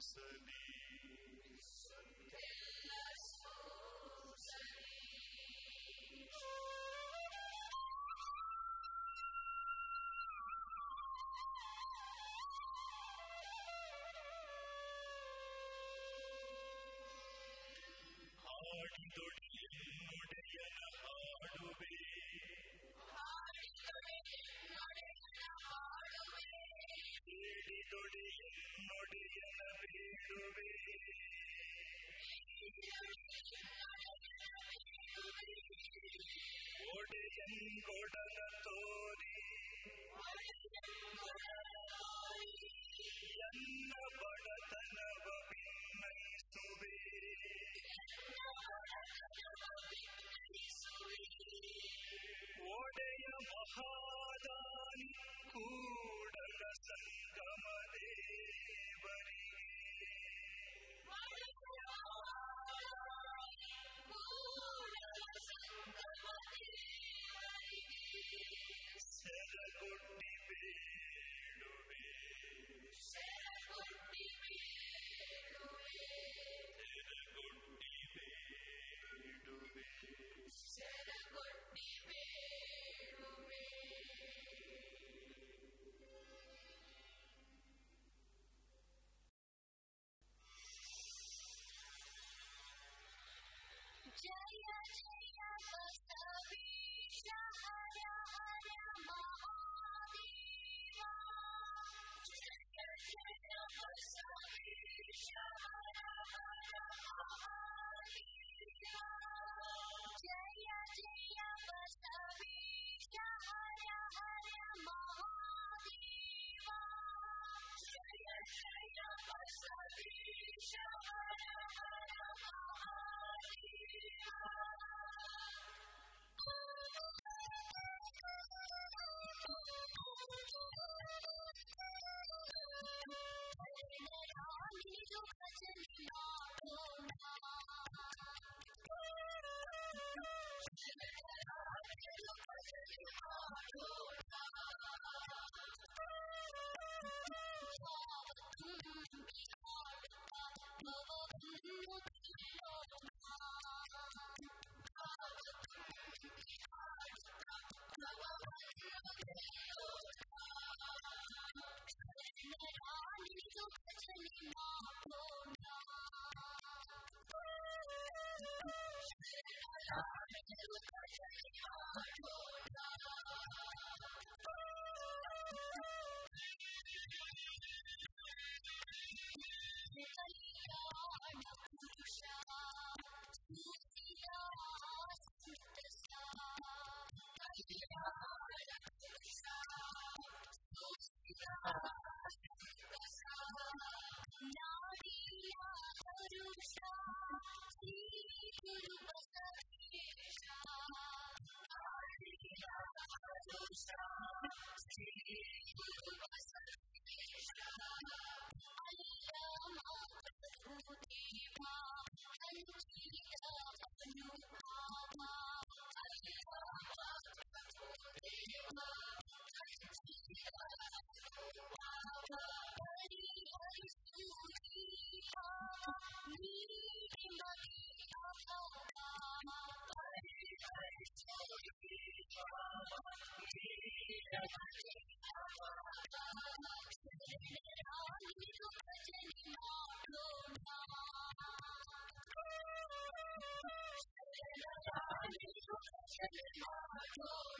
so the ஓடு என் கொடலத்தோ Thank you. and in my glory.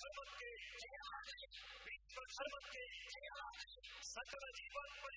सर्वत के जय हो साकरा जीवन पर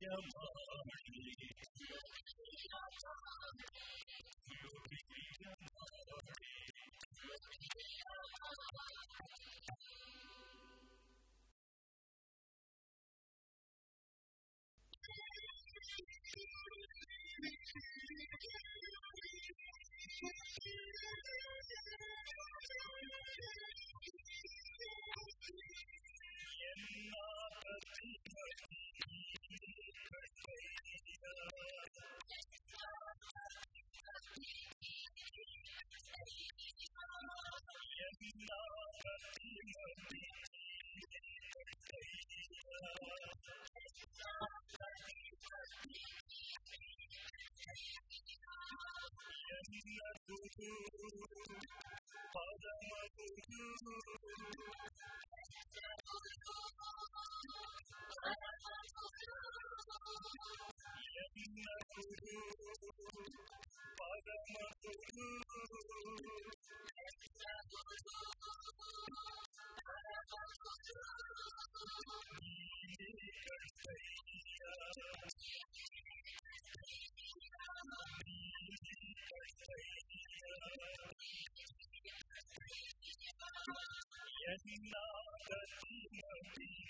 Yeah. Guru and not the human being.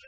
Oh,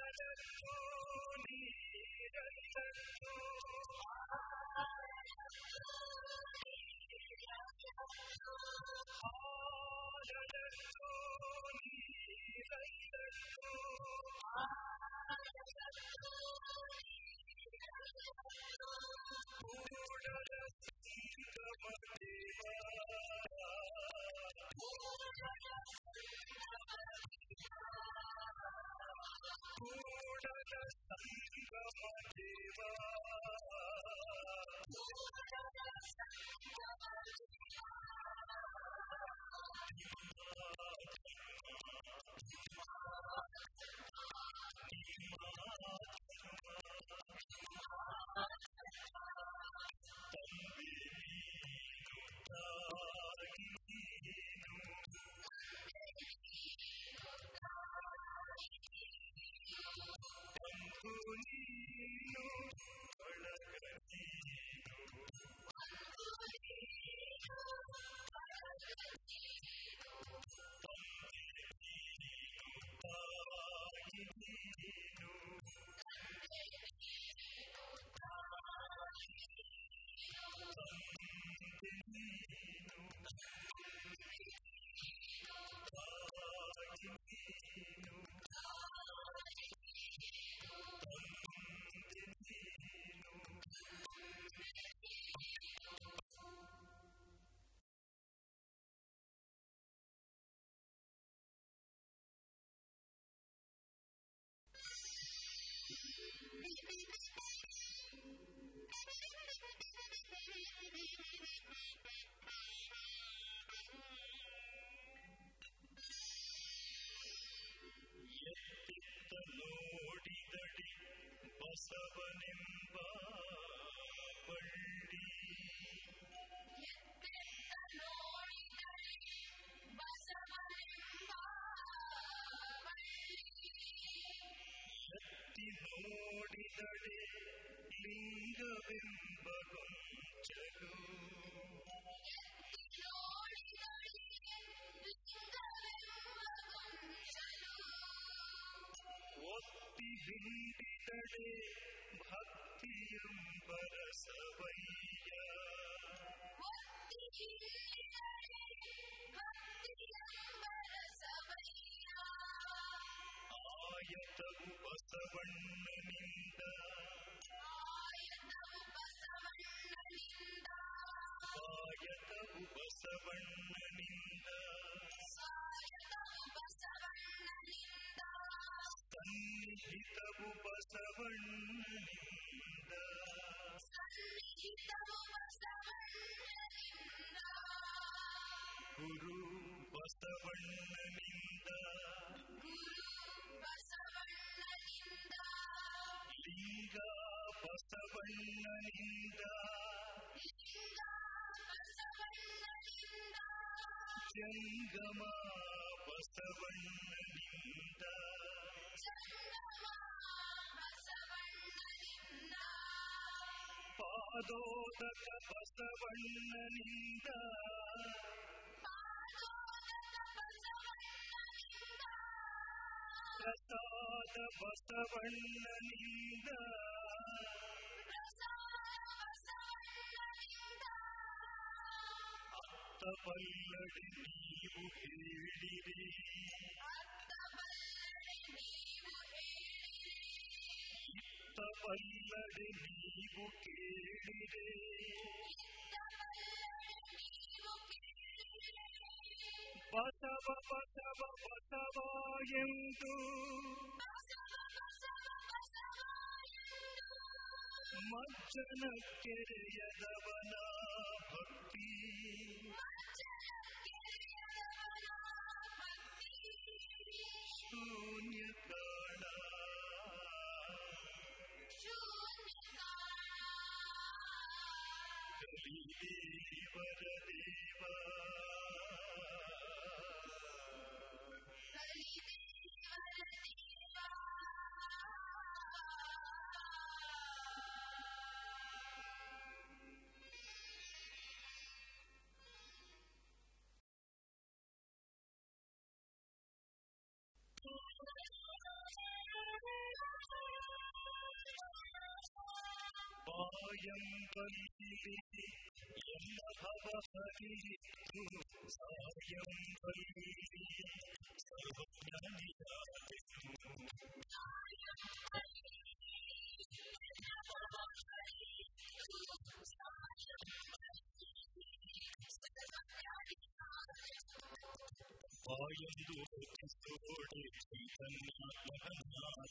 we ಬಸವನೆಂಬ ഓടിതളെ ലിംഗവെമ്പകം ചലൂ ഒത്തിവിണ്ടിതളെ ഭക്തിയം പരസവയ്യ ഒത്തിവിണ്ടിതളെ ഭക്തിയം ಆಯತವು ಬಸವಣ್ಣನಿಂದ ಆಯತವು ಬಸವಣ್ಣನಿಂದ ಸನ್ನಿಹಿತವು ಬಸವಣ್ಣನಿಂದ ಗುರು ಬಸವಣ್ಣನಿಂದ जङ्गमा बसवण्णलिन्द पादोदक बसवण्णलिन्द प्रसाद बसवण्णलिन्द அத்தமல்லடி நீவு கேடிரே இத்தமல்லடி நீவு கேடிரே பசவ பசவ பசவா என்று ಬಸವ ಬಸವ ಎಂದು ಮಜ್ಜನ ಕೆರೆಯದವನ ಭಕ್ತಿ ಶೂನ್ಯ ಕಾಣ ಕಲಿದೇವರ يندوب السرور في سماء وأنهار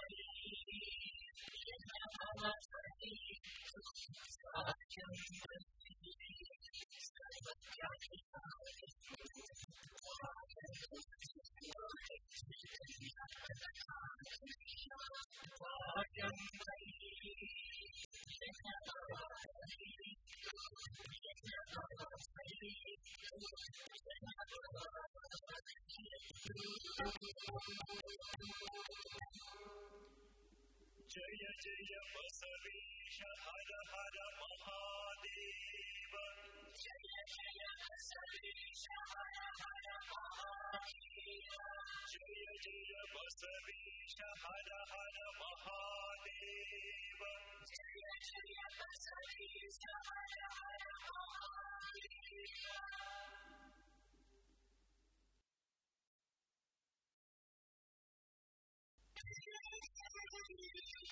Jaya Jaya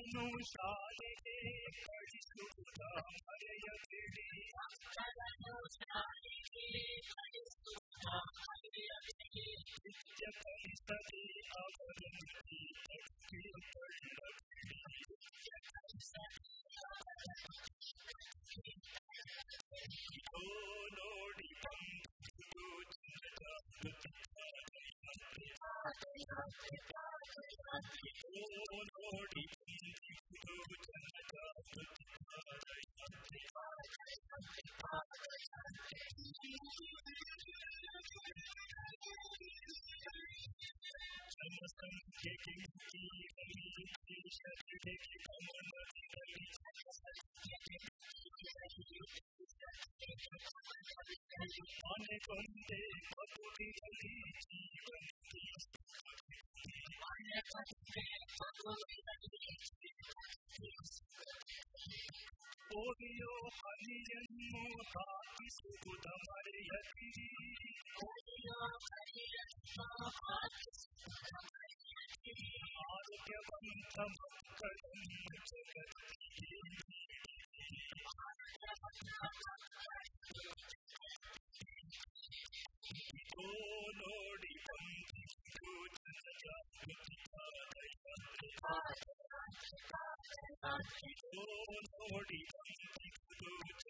Anusha ओरियो हरि जन्मो का किस गुदमर यति Lord, he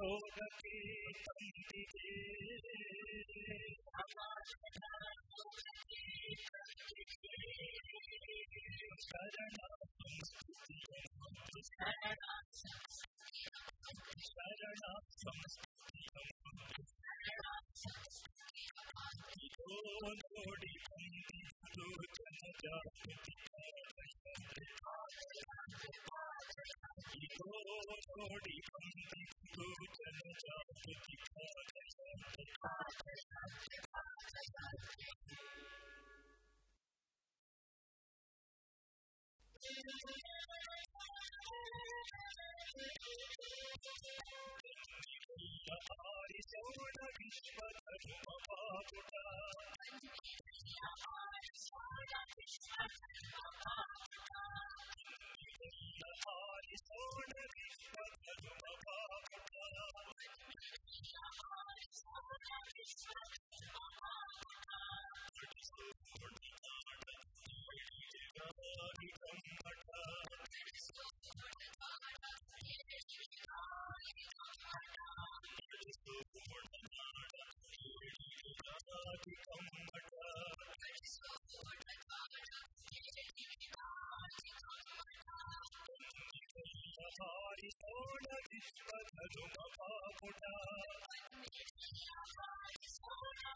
Yeah. Sola Vishwa Dharma Kaputa. Sola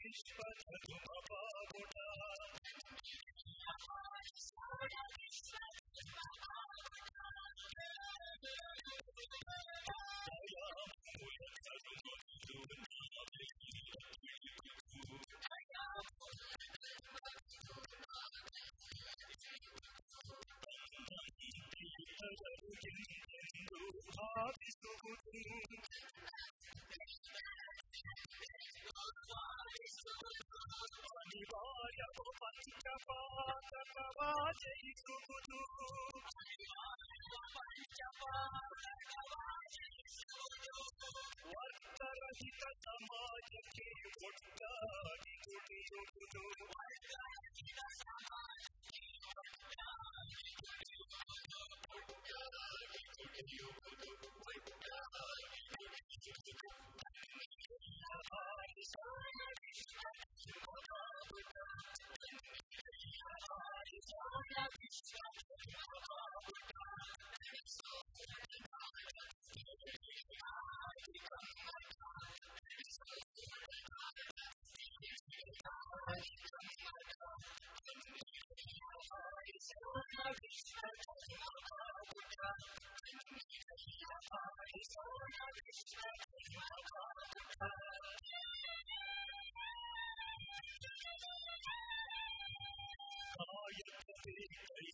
Vishwa Dharma Kaputa. Jesus. Oh, you're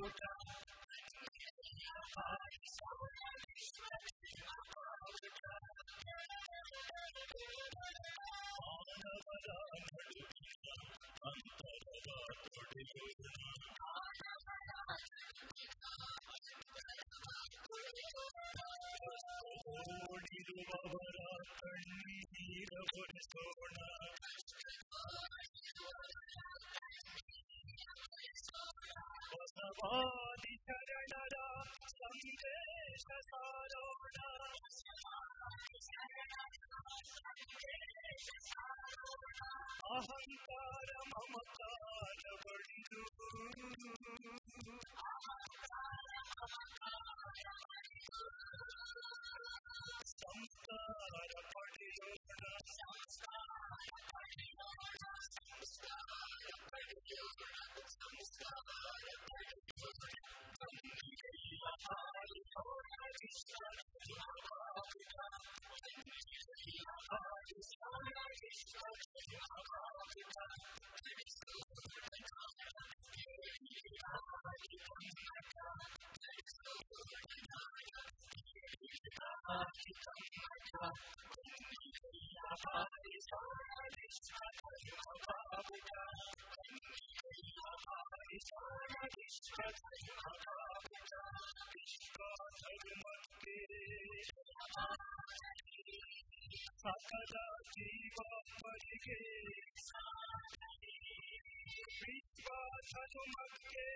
Lord Aham सदा जीव परिगे विश्वास तुमके